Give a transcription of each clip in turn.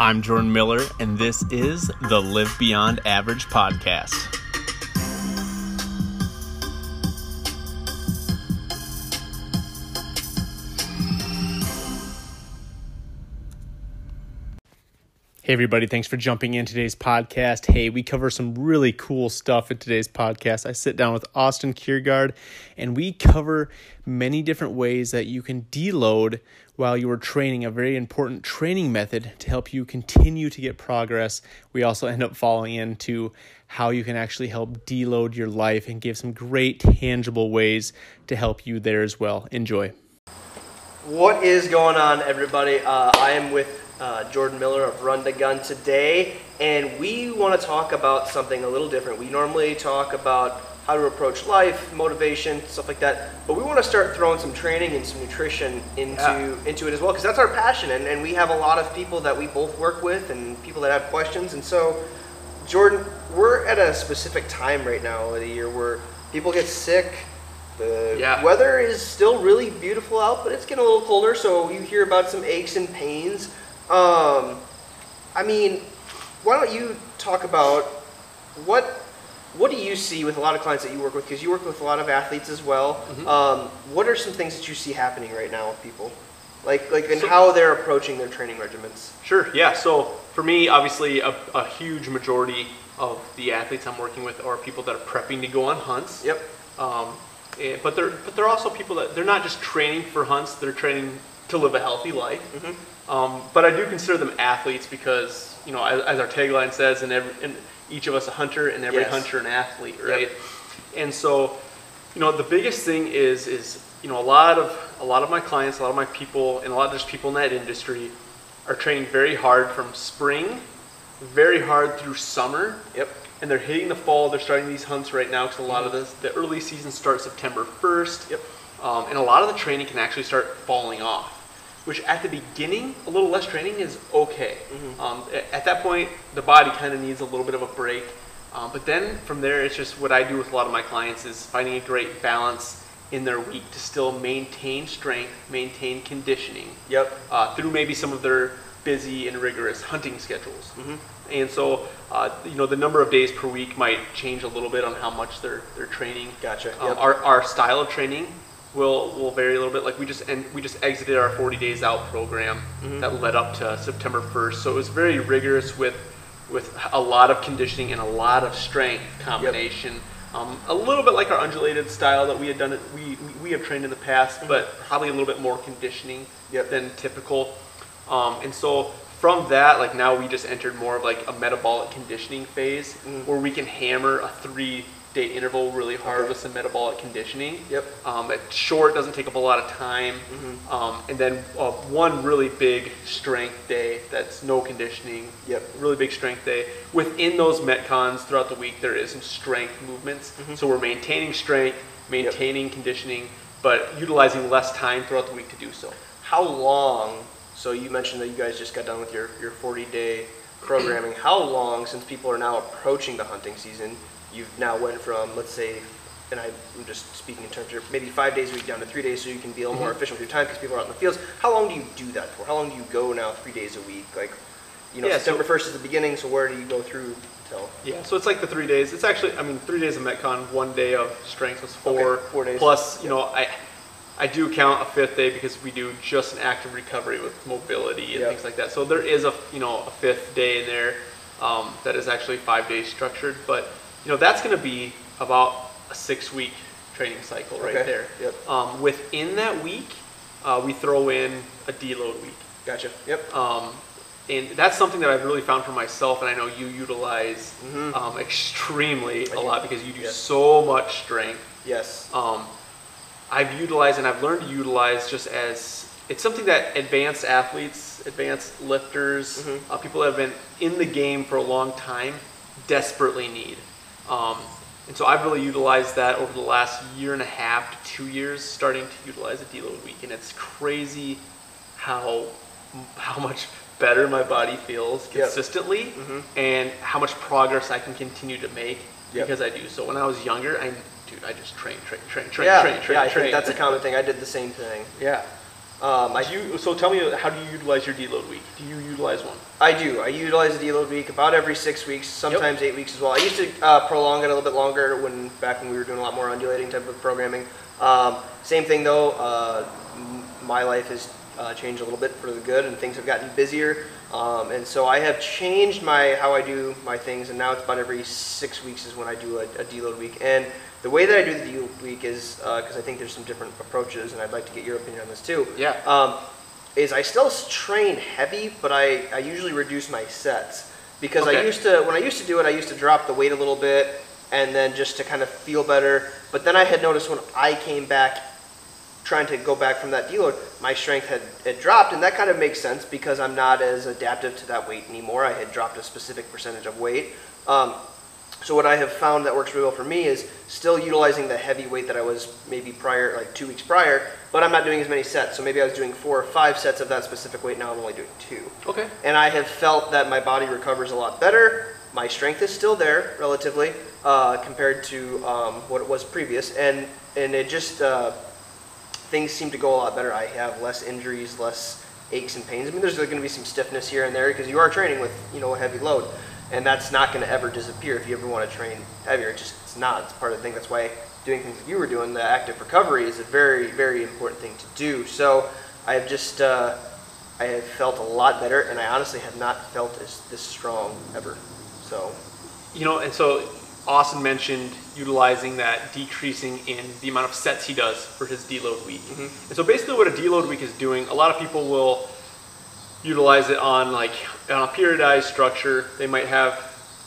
I'm Jordan Miller, and this is the Live Beyond Average podcast. Hey, everybody, thanks for jumping in today's podcast. Hey, we cover some really cool stuff in today's podcast. I sit down with Austin Kiergaard and we cover many different ways that you can deload while you are training, a very important training method to help you continue to get progress. We also end up falling into how you can actually help deload your life and give some great tangible ways to help you there as well. Enjoy. What is going on, everybody? Uh, I am with uh, Jordan Miller of Run to Gun today, and we want to talk about something a little different. We normally talk about how to approach life, motivation, stuff like that, but we want to start throwing some training and some nutrition into Yeah. into it as well because that's our passion, and, and we have a lot of people that we both work with and people that have questions, and so. Jordan, we're at a specific time right now of the year where people get sick. The Yeah. weather is still really beautiful out, but it's getting a little colder, so you hear about some aches and pains. Um, I mean, why don't you talk about what what do you see with a lot of clients that you work with? Because you work with a lot of athletes as well. Um, what are some things that you see happening right now with people, like like and So- how they're approaching their training regimens? Sure, yeah. So for me, obviously, a, a huge majority of the athletes I'm working with are people that are prepping to go on hunts. Yep. Um, eh, but they're but they're also people that they're not just training for hunts; they're training to live a healthy life. Um, but I do consider them athletes because you know, as, as our tagline says, and, every in each of us a hunter, and every Yes. hunter an athlete, right? And so, you know, the biggest thing is is you know a lot of a lot of my clients, a lot of my people, and a lot of just people in that industry are training very hard from spring, very hard through summer, Yep. and they're hitting the fall. They're starting these hunts right now because a lot of this, the early season starts September 1st. Yep. Um, and a lot of the training can actually start falling off, which at the beginning, a little less training is okay. Um, at that point, the body kind of needs a little bit of a break. Um, but then from there, it's just what I do with a lot of my clients is finding a great balance in their week to still maintain strength, maintain conditioning, Yep. uh, through maybe some of their busy and rigorous hunting schedules. And so, uh, you know, the number of days per week might change a little bit on how much they're they're training. Gotcha. Um, Yep. our, our style of training will will vary a little bit. Like we just and we just exited our 40 days out program that led up to September 1st. So it was very rigorous with with a lot of conditioning and a lot of strength combination. Um, a little bit like our undulated style that we had done it. We we, have trained in the past, but probably a little bit more conditioning Yep. than typical. Um, and so from that, like now we just entered more of like a metabolic conditioning phase where we can hammer a three day interval really hard Okay. with some metabolic conditioning. Yep. Um, it's short, doesn't take up a lot of time. Mm-hmm. Um, and then uh, one really big strength day that's no conditioning. Yep. Really big strength day. Within those metcons throughout the week, there is some strength movements. So we're maintaining strength, maintaining conditioning, but utilizing less time throughout the week to do so. How long? So you mentioned that you guys just got done with your, your 40 day programming. How long since people are now approaching the hunting season? You've now went from let's say, and I'm just speaking in terms of maybe five days a week down to three days, so you can be a little more efficient with your time because people are out in the fields. How long do you do that for? How long do you go now? Three days a week, like, you know, Yeah, so- September 1st is the beginning. So where do you go through till? Yeah, so it's like the three days. It's actually, I mean, three days of Metcon, one day of strength was four. Okay, four days. Plus, you know, I, I do count a fifth day because we do just an active recovery with mobility and Yep. things like that. So there is a, you know, a fifth day in there um, that is actually five days structured. But, you know, that's going to be about a six week training cycle right Okay, there. yep. Um, within that week, uh, we throw in a deload week. Gotcha. Yep. Um, and that's something that I've really found for myself, and I know you utilize Mhm. um, extremely I a do. lot because you do Yes. so much strength. Yes. Um, I've utilized and I've learned to utilize just as it's something that advanced athletes, advanced lifters, Mhm. uh, people that have been in the game for a long time desperately need. Um, and so I've really utilized that over the last year and a half to two years, starting to utilize a deload week, and it's crazy how how much better my body feels Yep. consistently, Mhm. and how much progress I can continue to make Yep. because I do. So when I was younger, I dude, I just train, train, train, train, yeah. train, train, yeah. I train. think that's a common thing. I did the same thing. yeah. Um, I Do you, so tell me, how do you utilize your deload week? Do you utilize one? I do. I utilize the deload week about every six weeks, sometimes eight weeks as well. I used to uh, prolong it a little bit longer when back when we were doing a lot more undulating type of programming. Um, same thing though. Uh, m- my life has uh, changed a little bit for the good, and things have gotten busier. Um, and so I have changed my how I do my things, and now it's about every six weeks is when I do a, a deload week. And the way that I do the deload week is because I think there's some different approaches, and I'd like to get your opinion on this too. Yeah. Um, is I still train heavy, but I, I usually reduce my sets because I used to when I used to do it, I used to drop the weight a little bit and then just to kind of feel better. But then I had noticed when I came back, trying to go back from that deload, my strength had, had dropped, and that kind of makes sense because I'm not as adaptive to that weight anymore. I had dropped a specific percentage of weight. Um, so what I have found that works really well for me is still utilizing the heavy weight that I was maybe prior, like two weeks prior, but I'm not doing as many sets. So maybe I was doing four or five sets of that specific weight. Now I'm only doing two. Okay. And I have felt that my body recovers a lot better. My strength is still there relatively uh, compared to um, what it was previous, and and it just uh, things seem to go a lot better. I have less injuries, less aches and pains. I mean, there's going to be some stiffness here and there because you are training with you know a heavy load, and that's not going to ever disappear if you ever want to train heavier. It just it's not. It's part of the thing. That's why doing things that you were doing, the active recovery, is a very very important thing to do. So I have just uh, I have felt a lot better, and I honestly have not felt as this strong ever. So You know, and so Austin mentioned utilizing that decreasing in the amount of sets he does for his deload week. Mm-hmm. And so basically what a deload week is doing, a lot of people will utilize it on like on a periodized structure. They might have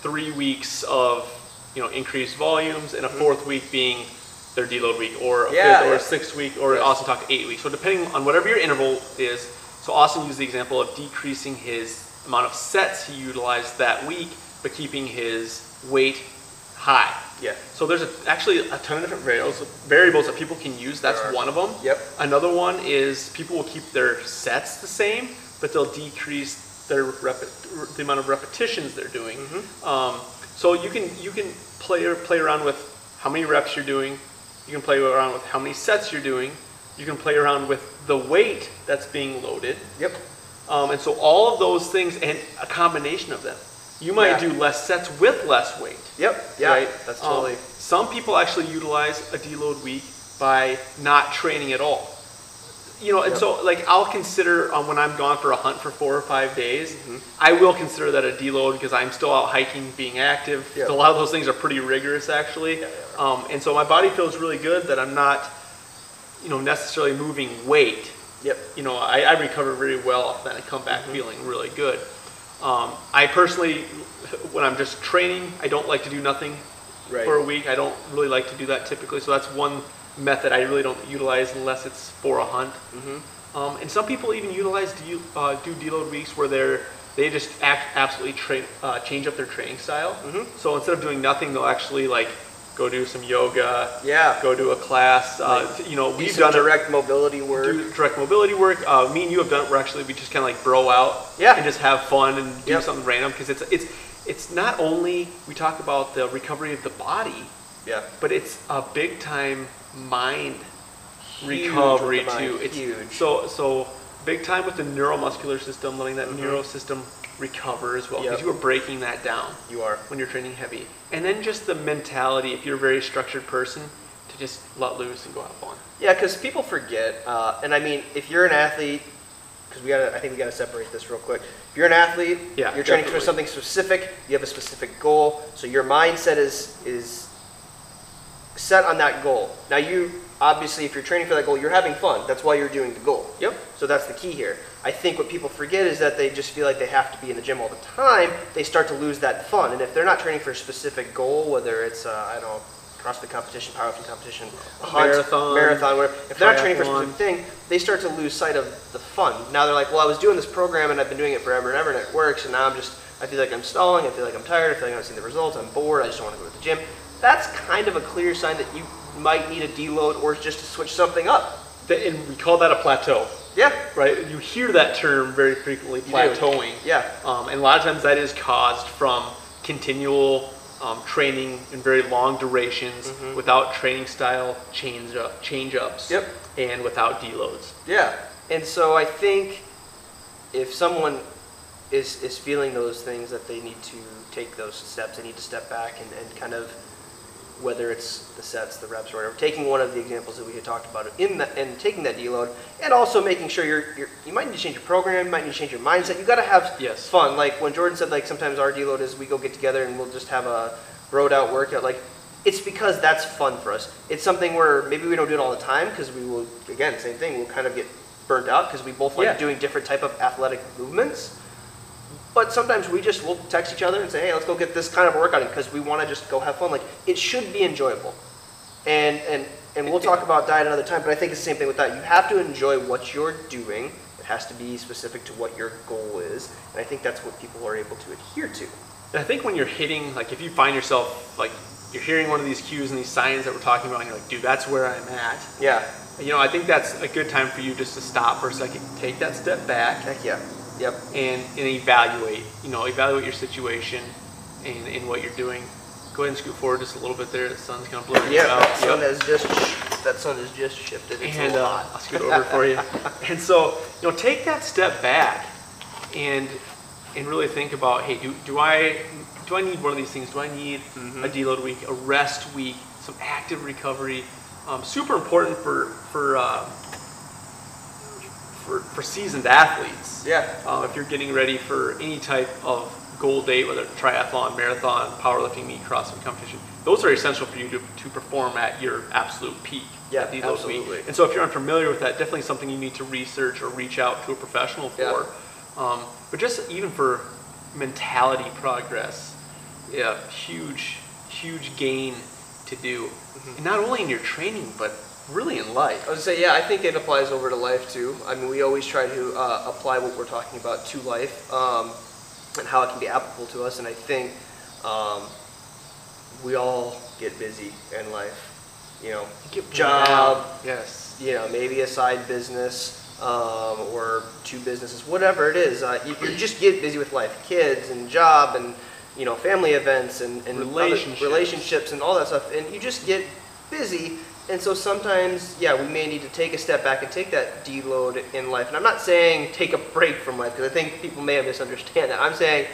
three weeks of you know increased volumes and a mm-hmm. fourth week being their deload week or a Yeah, fifth or yeah. a sixth week or Yes. Austin talked eight weeks. So depending on whatever your interval is, so Austin used the example of decreasing his amount of sets he utilized that week, but keeping his weight high. yeah, So there's a, actually a ton of different variables, variables that people can use. That's one of them. Yep. Another one is people will keep their sets the same, but they'll decrease their rep- the amount of repetitions they're doing. Mm-hmm. Um, so you can you can play or play around with how many reps you're doing. You can play around with how many sets you're doing. You can play around with the weight that's being loaded. yep, Um, and so all of those things and a combination of them. You might Yeah. do less sets with less weight. yep, yeah. Right? That's Um, totally. some people actually utilize a deload week by not training at all. You know, and Yep. so like I'll consider um, when I'm gone for a hunt for four or five days, Mm-hmm. I will consider that a deload because I'm still out hiking, being active. Yep. A lot of those things are pretty rigorous actually, Yeah, they um, and so my body feels really good that I'm not, you know, necessarily moving weight yep, you know, I, I recover very well off that and come back Mm-hmm. feeling really good. Um, I personally, when I'm just training, I don't like to do nothing Right. for a week. I don't really like to do that typically. So that's one method I really don't utilize unless it's for a hunt. Mm-hmm. Um, and some people even utilize do, uh, do deload weeks where they're they just act, absolutely train, uh, change up their training style. Mhm. So instead of doing nothing, they'll actually like go do some yoga, yeah. go do a class. Uh, you know, we've done direct mobility work. do direct mobility work. Uh, me and you have done We're actually we just kind of like bro out Yeah. and just have fun and do Yep. something random because it's it's it's not only we talk about the recovery of the body, yeah, but it's a big time mind Huge recovery mind, too. It's huge. so so big time with the neuromuscular system, letting that neuro system recover as well because Mm-hmm. Yep. you are breaking that down you are. when you're training heavy. And then just the mentality, if you're a very structured person, to just let loose and go have fun. Yeah, because people forget, uh, and I mean, if you're an athlete, because we gotta, I think we gotta separate this real quick. If you're an athlete, Yeah, you're training for something specific. You have a specific goal, so your mindset is is set on that goal. Now, you obviously, if you're training for that goal, you're having fun. That's why you're doing the goal. Yep. So that's the key here. I think what people forget is that they just feel like they have to be in the gym all the time. They start to lose that fun, and if they're not training for a specific goal, whether it's uh, I don't know, CrossFit competition, powerlifting competition, a hunt, Marathon, marathon, whatever. If they're not training for a specific thing, they start to lose sight of the fun. Now they're like, well, I was doing this program and I've been doing it forever and ever, and it works, and now I'm just, I feel like I'm stalling. I feel like I'm tired. I feel like I'm not seeing the results. I'm bored. I just don't want to go to the gym. That's kind of a clear sign that you might need a deload or just to switch something up. And we call that a plateau. Yeah. right? You hear that term very frequently, plateauing. Yeah. Um, and a lot of times that is caused from continual um, training in very long durations without training style change up, change ups Mm-hmm. Yep. and without deloads. Yeah. And so I think if someone is, is feeling those things that they need to take those steps, they need to step back and, and kind of whether it's the sets, the reps, or whatever, taking one of the examples that we had talked about in that and taking that deload, and also making sure you're, you're you might need to change your program, you might need to change your mindset. You got to have Yes. fun. Like when Jordan said, like sometimes our deload is we go get together and we'll just have a road out workout. Like it's because that's fun for us. It's something where maybe we don't do it all the time because we will again same thing. We'll kind of get burnt out because we both like Yeah. doing different type of athletic movements. But sometimes we just will text each other and say, "Hey, let's go get this kind of workout in," because we want to just go have fun. Like it should be enjoyable, and and and we'll talk about diet another time. But I think it's the same thing with that. You have to enjoy what you're doing. It has to be specific to what your goal is, and I think that's what people are able to adhere to. And I think when you're hitting, like if you find yourself like you're hearing one of these cues and these signs that we're talking about, and you're like, dude, that's where I'm at. Yeah. You know, I think that's a good time for you just to stop for a second, take that step back, Heck yeah. Yep. and, and evaluate. You know, evaluate your situation and, and what you're doing. Go ahead and scoot forward just a little bit there. The sun's kind of blurring Yeah. it out. That sun Yep. has just that sun has just shifted. It's and a uh, lot. I'll scoot over for you. And so, you know, take that step back and and really think about, hey, do, do I do I need one of these things? Do I need Mm-hmm. a deload week, a rest week, some active recovery? Um, super important for for uh, for, for seasoned athletes. Yeah. Uh, if you're getting ready for any type of goal date, whether it's triathlon, marathon, powerlifting meet, CrossFit competition, those are essential for you to, to perform at your absolute peak. Yeah, at the low absolutely. And so if you're unfamiliar with that, definitely something you need to research or reach out to a professional for. Um, but just even for mentality progress, yeah, huge, huge gain to do. Mm-hmm. And not only in your training, but really in life. I would say, yeah, I think it applies over to life too. I mean, we always try to uh, apply what we're talking about to life um, and how it can be applicable to us. And I think um, we all get busy in life. You know, job, Yes. you know, maybe a side business um, or two businesses, whatever it is. Uh, you, you just get busy with life, kids and job and you know family events and, and Relationships. relationships and all that stuff, and you just get busy. And so sometimes, yeah, we may need to take a step back and take that deload in life. And I'm not saying take a break from life because I think people may have misunderstand that. I'm saying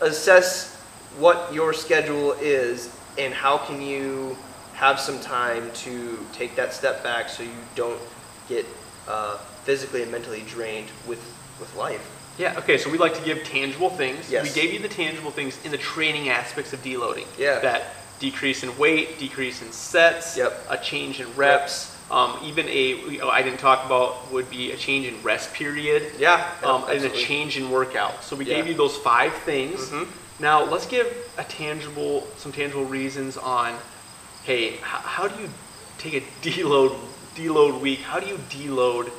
assess what your schedule is and how can you have some time to take that step back so you don't get uh, physically and mentally drained with with life. Yeah, okay, so we like to give tangible things. Yes. We gave you the tangible things in the training aspects of deloading. Yeah. That decrease in weight, decrease in sets, Yep. a change in reps, um, even a, I didn't talk about, would be a change in rest period. Yeah, Um, and a change in workout. So we Yeah. gave you those five things. Mhm. Now let's give a tangible, some tangible reasons on, hey, h- how do you take a deload, deload week? How do you deload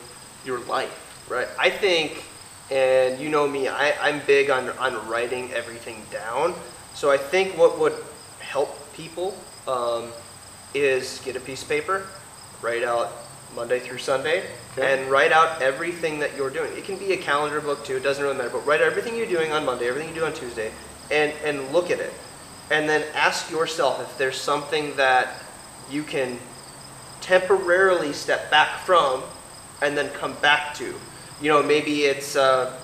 your life? Right. I think, and you know me, I, I'm big on, on writing everything down. So I think what would help people um, is get a piece of paper, write out Monday through Sunday, Okay. and write out everything that you're doing. It can be a calendar book too, it doesn't really matter, but write everything you're doing on Monday, everything you do on Tuesday, and, and look at it. And then ask yourself if there's something that you can temporarily step back from and then come back to. You know, maybe it's, uh,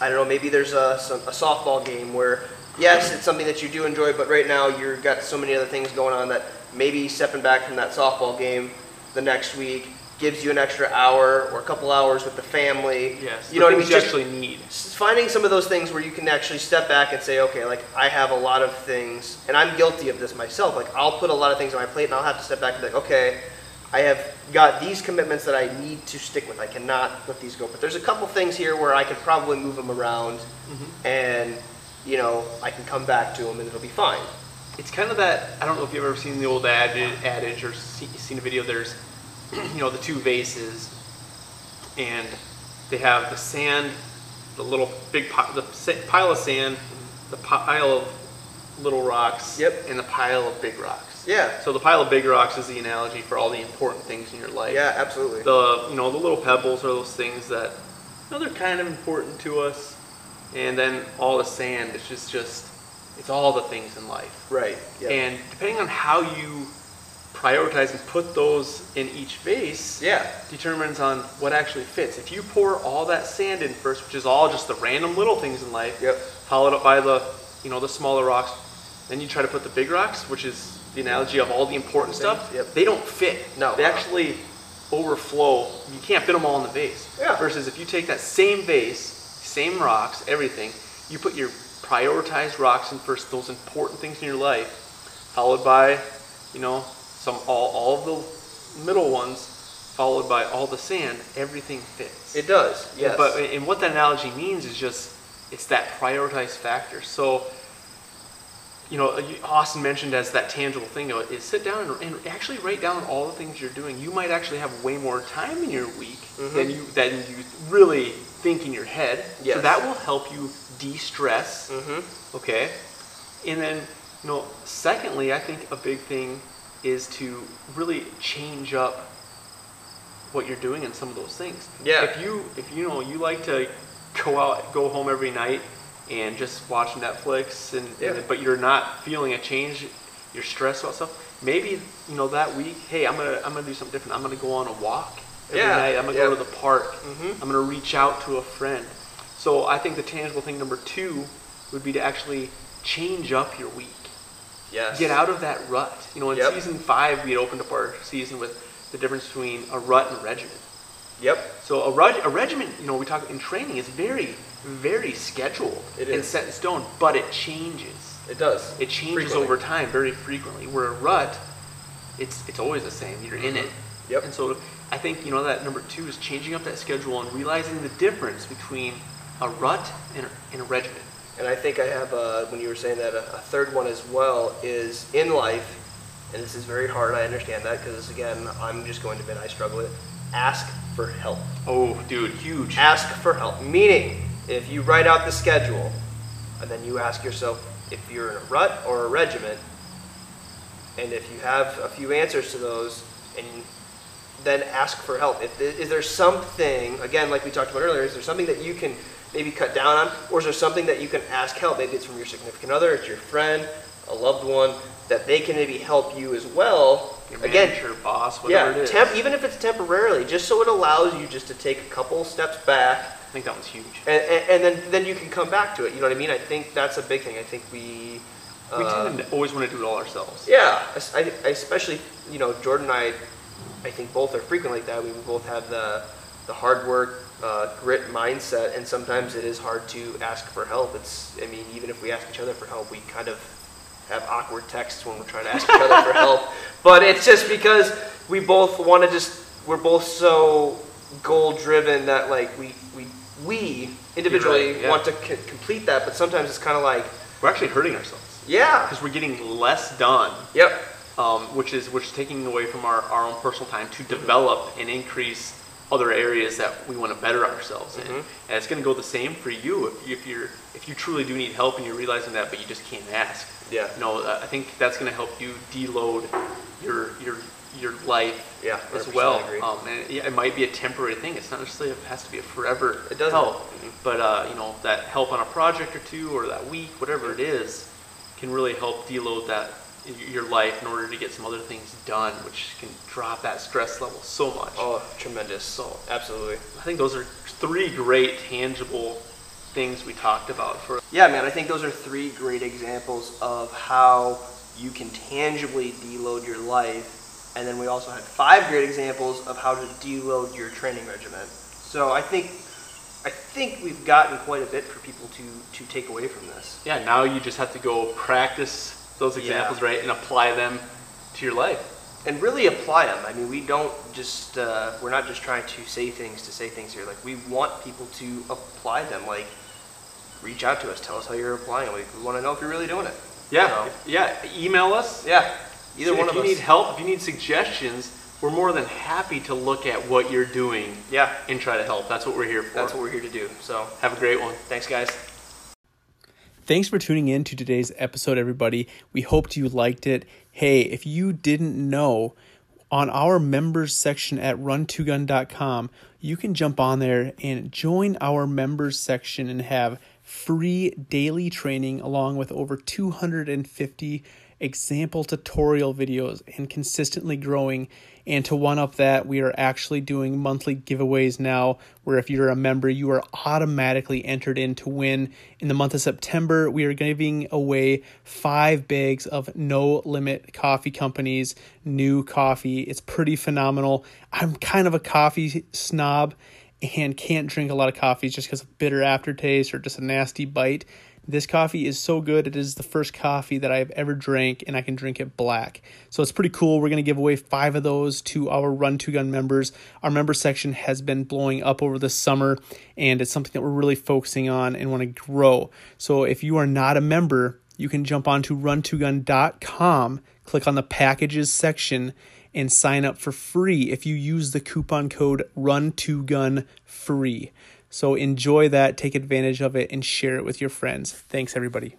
I don't know, maybe there's a, some, a softball game where, yes, it's something that you do enjoy, but right now you've got so many other things going on that maybe stepping back from that softball game the next week gives you an extra hour or a couple hours with the family. Yes. You know what I mean? You actually need. finding some of those things where you can actually step back and say, okay, like I have a lot of things, and I'm guilty of this myself. Like I'll put a lot of things on my plate, and I'll have to step back and be like, okay, I have got these commitments that I need to stick with. I cannot let these go. But there's a couple things here where I could probably move them around, mm-hmm. and you know I can come back to them, and it'll be fine. It's kind of that. I don't know if you've ever seen the old adage, adage or see, seen a video. There's, you know, the two vases, and they have the sand, the little big pi- the pile of sand, the pile of little rocks, Yep. and the pile of big rocks. Yeah. So the pile of big rocks is the analogy for all the important things in your life. Yeah, absolutely. The you know the little pebbles are those things that you know, they're kind of important to us, and then all the sand is just just it's all the things in life. Right. Yeah. And depending on how you prioritize and put those in each vase Yeah. determines on what actually fits. If you pour all that sand in first, which is all just the random little things in life, Yep. followed up by the you know the smaller rocks, then you try to put the big rocks, which is the analogy of all the important Things, stuff. yep. They don't fit. No. They actually overflow. You can't fit them all in the vase. Yeah. Versus if you take that same vase, same rocks, everything, you put your prioritized rocks in first, those important things in your life, followed by, you know, some all, all of the middle ones, followed by all the sand, everything fits. It does. Yes. But and what that analogy means is just it's that prioritized factor. So, you know, Austin mentioned as that tangible thing is sit down and, and actually write down all the things you're doing. You might actually have way more time in your week mm-hmm. than you than you really think in your head. So that will help you de-stress. mm-hmm. Okay. And then, you know, secondly, I think a big thing is to really change up what you're doing in some of those things. Yeah. If you if you know you like to go out go home every night and just watch Netflix and, Yeah. and but you're not feeling a change, you're stressed about stuff. Maybe you know that week, hey, I'm gonna I'm gonna do something different. I'm gonna go on a walk every Yeah, night. I'm gonna yeah. go to the park. Mhm. I'm gonna reach out to a friend. So I think the tangible thing number two would be to actually change up your week. Yes. Get out of that rut. You know, in Yep. season five, we had opened up our season with the difference between a rut and a regimen. Yep. So a, reg- a regiment, you know, we talk in training is very, very scheduled It and is. set in stone, but it changes. It does. It changes Frequently. over time very frequently. Where a rut, it's it's always the same. You're in it. Mm-hmm. Yep. And so I think you know that number two is changing up that schedule and realizing the difference between a rut and a, and a regiment. And I think I have, uh, when you were saying that, a, a third one as well is in life, and this is very hard, I understand that, because again, I'm just going to admit I struggle with it. Ask for help. Oh, dude, huge. Ask for help. Meaning, if you write out the schedule, and then you ask yourself if you're in a rut or a regiment, and if you have a few answers to those, and then ask for help. If is there something, again, like we talked about earlier, is there something that you can maybe cut down on, or is there something that you can ask help? Maybe it's from your significant other, it's your friend, a loved one, that they can maybe help you as well. Your again, manager, boss, whatever yeah, it is. temp, even if it's temporarily, just so it allows you just to take a couple steps back I think that one's huge. and, and, and then then you can come back to it. You know what I mean? I think that's a big thing. I think we. We tend um, to always want to do it all ourselves. yeah, I, I especially you know Jordan and I, I think both are frequent like that. We both have the the hard work, uh, grit mindset, and sometimes it is hard to ask for help. It's I mean even if we ask each other for help, we kind of have awkward texts when we're trying to ask each other for help. But it's just because we both want to just we're both so goal driven that like we we we individually right, yeah. want to c- complete that, but sometimes it's kind of like We're actually hurting ourselves yeah, because we're getting less done yep, um, which is which is taking away from our, our own personal time to develop and increase other areas that we want to better ourselves in. Mhm. And it's going to go the same for you if, you if you're if you truly do need help and you're realizing that, but you just can't ask. Yeah. You know, uh, I think that's going to help you deload your your your life Yeah, as well. Um, and it, it might be a temporary thing. It's not necessarily it has to be a forever It doesn't. help. Mhm. But uh, you know that help on a project or two or that week, whatever it is, can really help deload that your life in order to get some other things done, which can drop that stress level so much. oh tremendous, So- absolutely. I think those are three great tangible things we talked about for Yeah, man, I think those are three great examples of how you can tangibly deload your life. And then we also had five great examples of how to deload your training regimen. So I think I think we've gotten quite a bit for people to to take away from this. yeah. Now you just have to go practice those Yeah. examples right and apply them to your life. And really apply them. I mean, we don't just uh, we're not just trying to say things to say things here. Like we want people to apply them. Like reach out to us, tell us how you're applying. Like we want to know if you're really doing it. Yeah, if- yeah. Email us. yeah. Either So one of us. if you need help, if you need suggestions, we're more than happy to look at what you're doing yeah, and try to help. That's what we're here for. that's what we're here to do. So Have a great one. thanks, guys. Thanks for tuning in to today's episode, everybody. We hoped you liked it. Hey, if you didn't know, on our members section at run2gun.com, you can jump on there and join our members section and have free daily training along with over 250 example tutorial videos and consistently growing. And to one up that, we are actually doing monthly giveaways now, where if you're a member, you are automatically entered in to win. In the month of September, we are giving away five bags of No Limit Coffee Company's new coffee. It's pretty phenomenal. I'm kind of a coffee snob and can't drink a lot of coffees just because of bitter aftertaste or just a nasty bite. This coffee is so good. It is the first coffee that I've ever drank, and I can drink it black. So it's pretty cool. We're going to give away five of those to our Run to Gun members. Our member section has been blowing up over the summer, and it's something that we're really focusing on and want to grow. So if you are not a member, you can jump on to run2gun.com, click on the packages section, and sign up for free if you use the coupon code run2gun free. So enjoy that, take advantage of it, and share it with your friends. Thanks, everybody.